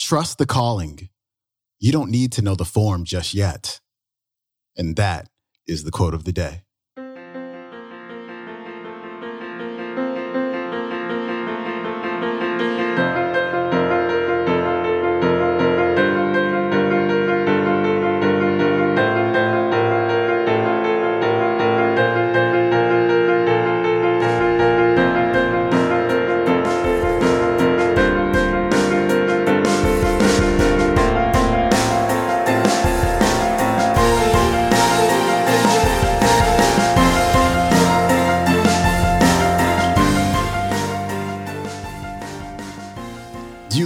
Trust the calling. You don't need to know the form just yet. And that is the quote of the day.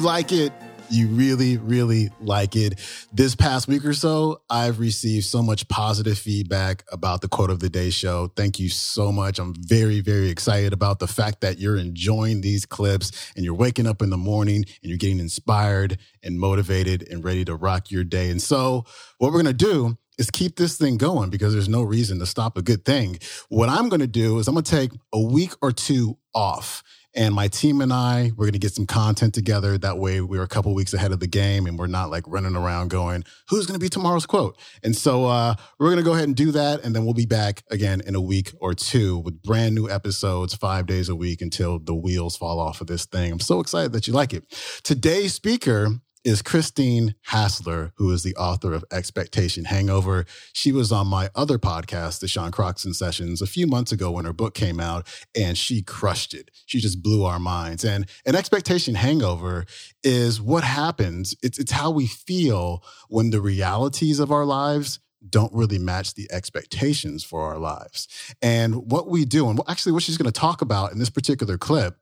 Like it, you really, really like it. This past week or so, I've received so much positive feedback about the quote of the day show. Thank you so much. I'm very, very excited about the fact that you're enjoying these clips and you're waking up in the morning and you're getting inspired and motivated and ready to rock your day. And so, what we're going to do is keep this thing going because there's no reason to stop a good thing. What I'm going to do is I'm going to take a week or two off and my team and I, we're going to get some content together. That way, we're a couple weeks ahead of the game and we're not like running around going, who's going to be tomorrow's quote? And so uh, we're going to go ahead and do that. And then we'll be back again in a week or two with brand new episodes, five days a week until the wheels fall off of this thing. I'm so excited that you like it. Today's speaker is Christine Hassler, who is the author of Expectation Hangover. She was on my other podcast, the Sean Croxton Sessions, a few months ago when her book came out, and she crushed it. She just blew our minds. And an expectation hangover is what happens. It's, it's how we feel when the realities of our lives don't really match the expectations for our lives. And what we do, and actually what she's going to talk about in this particular clip,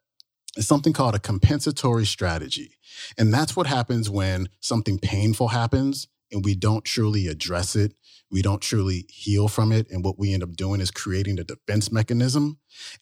is something called a compensatory strategy. And that's what happens when something painful happens and we don't truly address it. We don't truly heal from it. And what we end up doing is creating a defense mechanism.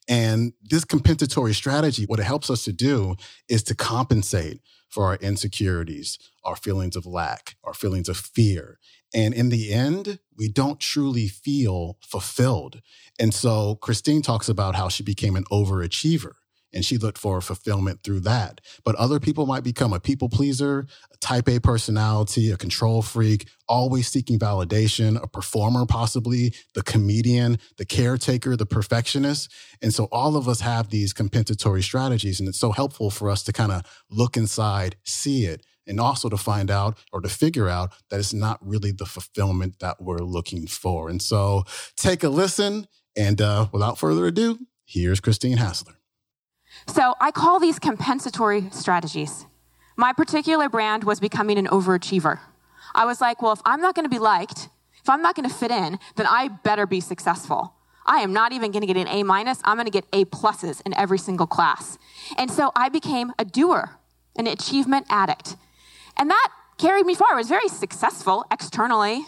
And this compensatory strategy, what it helps us to do is to compensate for our insecurities, our feelings of lack, our feelings of fear. And in the end, we don't truly feel fulfilled. And so Christine talks about how she became an overachiever and she looked for fulfillment through that. But other people might become a people pleaser, a type A personality, a control freak, always seeking validation, a performer, possibly the comedian, the caretaker, the perfectionist. And so all of us have these compensatory strategies. And it's so helpful for us to kind of look inside, see it, and also to find out or to figure out that it's not really the fulfillment that we're looking for. And so take a listen. And uh, without further ado, here's Christine Hassler. So I call these compensatory strategies. My particular brand was becoming an overachiever. I was like, well, if I'm not going to be liked, if I'm not going to fit in, then I better be successful. I am not even going to get an A minus. I'm going to get A pluses in every single class. And so I became a doer, an achievement addict. And that carried me far. I was very successful externally.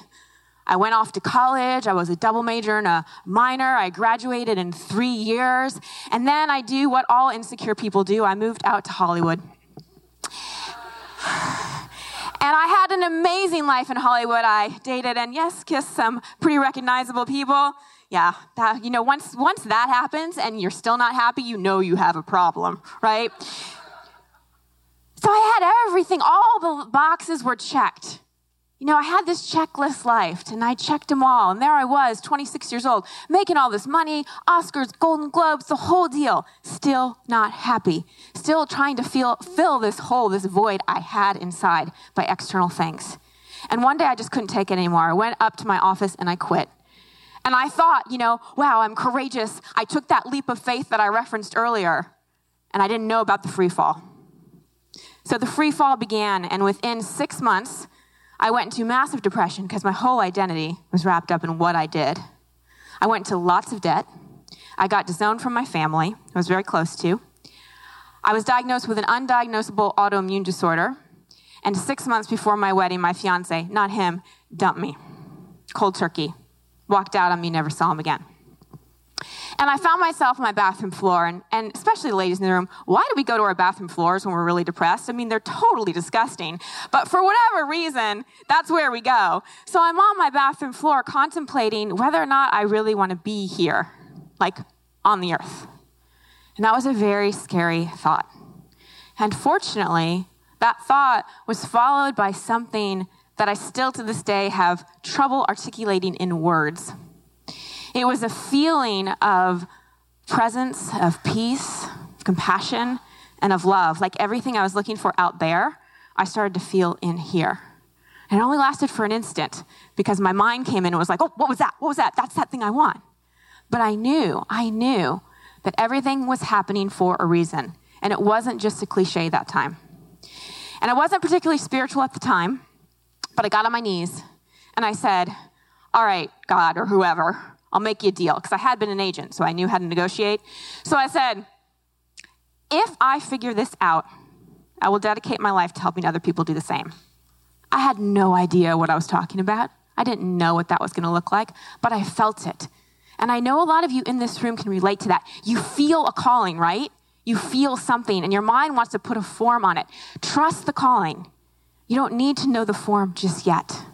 I went off to college. I was a double major and a minor. I graduated in three years. And then I do what all insecure people do I moved out to Hollywood. And I had an amazing life in Hollywood. I dated and, yes, kissed some pretty recognizable people. Yeah, that, you know, once, once that happens and you're still not happy, you know you have a problem, right? So I had everything, all the boxes were checked. You know, I had this checklist life and I checked them all. And there I was, 26 years old, making all this money, Oscars, Golden Globes, the whole deal. Still not happy. Still trying to feel, fill this hole, this void I had inside by external things. And one day I just couldn't take it anymore. I went up to my office and I quit. And I thought, you know, wow, I'm courageous. I took that leap of faith that I referenced earlier, and I didn't know about the free fall. So the free fall began, and within six months, I went into massive depression because my whole identity was wrapped up in what I did. I went into lots of debt. I got disowned from my family, I was very close to. I was diagnosed with an undiagnosable autoimmune disorder. And six months before my wedding, my fiance, not him, dumped me. Cold turkey. Walked out on me, never saw him again. And I found myself on my bathroom floor, and, and especially the ladies in the room, why do we go to our bathroom floors when we're really depressed? I mean, they're totally disgusting. But for whatever reason, that's where we go. So I'm on my bathroom floor contemplating whether or not I really want to be here, like on the earth. And that was a very scary thought. And fortunately, that thought was followed by something that I still to this day have trouble articulating in words. It was a feeling of presence, of peace, of compassion, and of love. Like everything I was looking for out there, I started to feel in here. And it only lasted for an instant because my mind came in and was like, oh, what was that? What was that? That's that thing I want. But I knew, I knew that everything was happening for a reason. And it wasn't just a cliche that time. And I wasn't particularly spiritual at the time, but I got on my knees and I said, All right, God or whoever, I'll make you a deal. Because I had been an agent, so I knew how to negotiate. So I said, If I figure this out, I will dedicate my life to helping other people do the same. I had no idea what I was talking about. I didn't know what that was going to look like, but I felt it. And I know a lot of you in this room can relate to that. You feel a calling, right? You feel something, and your mind wants to put a form on it. Trust the calling. You don't need to know the form just yet.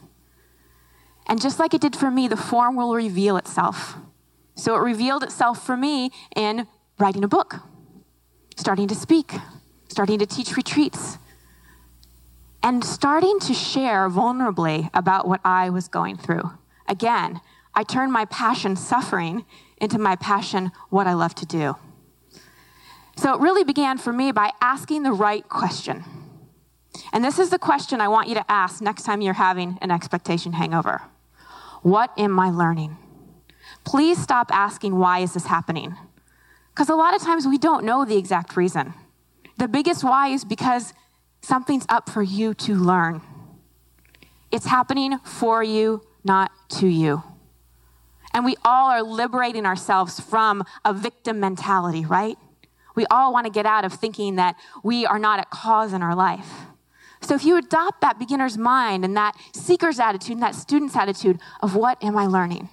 And just like it did for me, the form will reveal itself. So it revealed itself for me in writing a book, starting to speak, starting to teach retreats, and starting to share vulnerably about what I was going through. Again, I turned my passion suffering into my passion what I love to do. So it really began for me by asking the right question. And this is the question I want you to ask next time you're having an expectation hangover. What am I learning? Please stop asking, why is this happening? Because a lot of times we don't know the exact reason. The biggest why is because something's up for you to learn. It's happening for you, not to you. And we all are liberating ourselves from a victim mentality, right? We all want to get out of thinking that we are not at cause in our life. So if you adopt that beginner's mind and that seeker's attitude and that student's attitude of what am I learning?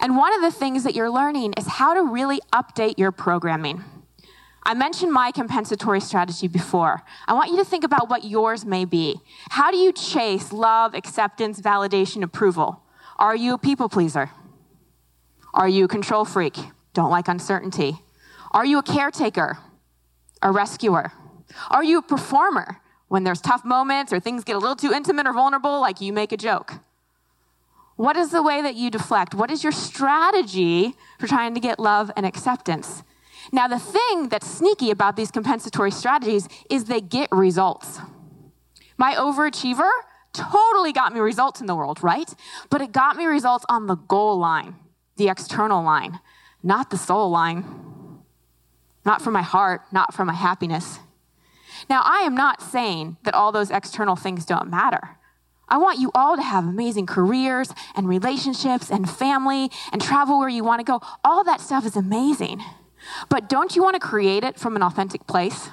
And one of the things that you're learning is how to really update your programming. I mentioned my compensatory strategy before. I want you to think about what yours may be. How do you chase love, acceptance, validation, approval? Are you a people pleaser? Are you a control freak? Don't like uncertainty? Are you a caretaker? A rescuer? Are you a performer? When there's tough moments or things get a little too intimate or vulnerable, like you make a joke. What is the way that you deflect? What is your strategy for trying to get love and acceptance? Now, the thing that's sneaky about these compensatory strategies is they get results. My overachiever totally got me results in the world, right? But it got me results on the goal line, the external line, not the soul line, not for my heart, not for my happiness. Now, I am not saying that all those external things don't matter. I want you all to have amazing careers and relationships and family and travel where you want to go. All that stuff is amazing. But don't you want to create it from an authentic place?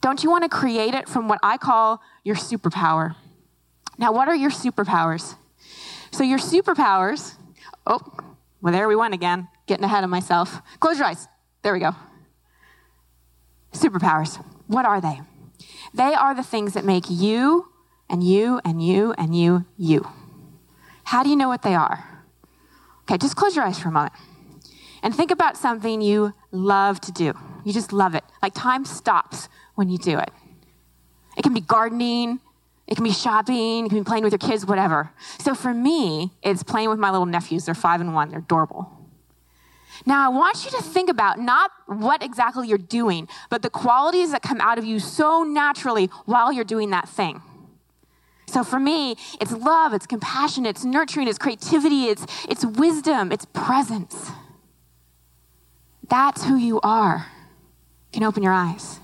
Don't you want to create it from what I call your superpower? Now, what are your superpowers? So, your superpowers, oh, well, there we went again, getting ahead of myself. Close your eyes. There we go. Superpowers. What are they? They are the things that make you and you and you and you you. How do you know what they are? Okay, just close your eyes for a moment and think about something you love to do. You just love it. Like time stops when you do it. It can be gardening, it can be shopping, it can be playing with your kids, whatever. So for me, it's playing with my little nephews. They're five and one, they're adorable. Now, I want you to think about not what exactly you're doing, but the qualities that come out of you so naturally while you're doing that thing. So for me, it's love, it's compassion, it's nurturing, it's creativity, it's, it's wisdom, it's presence. That's who you are. You can open your eyes.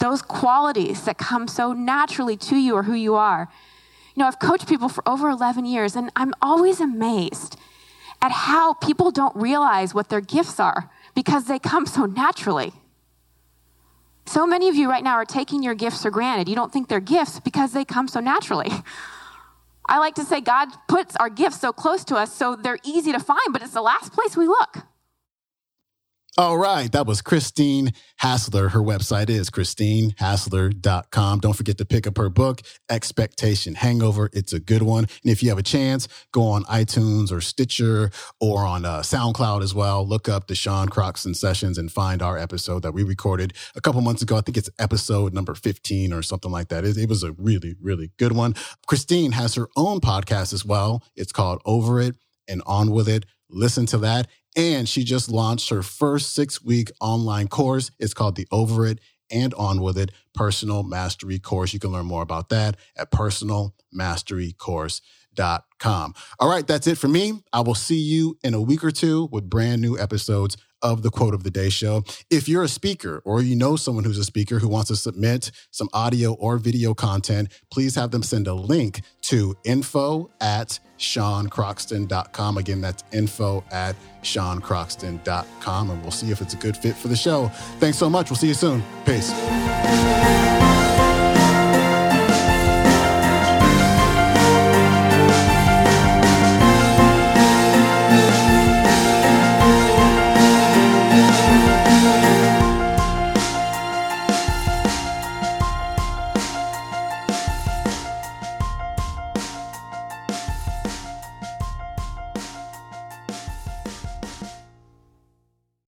Those qualities that come so naturally to you are who you are. You know, I've coached people for over 11 years, and I'm always amazed at how people don't realize what their gifts are because they come so naturally. So many of you right now are taking your gifts for granted. You don't think they're gifts because they come so naturally. I like to say God puts our gifts so close to us so they're easy to find, but it's the last place we look. All right, that was Christine Hassler. Her website is christinehassler.com. Don't forget to pick up her book, Expectation Hangover. It's a good one. And if you have a chance, go on iTunes or Stitcher or on uh, SoundCloud as well. Look up the Sean Croxton Sessions and find our episode that we recorded a couple months ago. I think it's episode number 15 or something like that. It, it was a really, really good one. Christine has her own podcast as well. It's called Over It and On With It. Listen to that. And she just launched her first six week online course. It's called the Over It and On With It Personal Mastery Course. You can learn more about that at personalmasterycourse.com. All right, that's it for me. I will see you in a week or two with brand new episodes of the quote of the day show. If you're a speaker or you know someone who's a speaker who wants to submit some audio or video content, please have them send a link to info at seancroxton.com. Again, that's info at seancroxton.com. And we'll see if it's a good fit for the show. Thanks so much. We'll see you soon. Peace.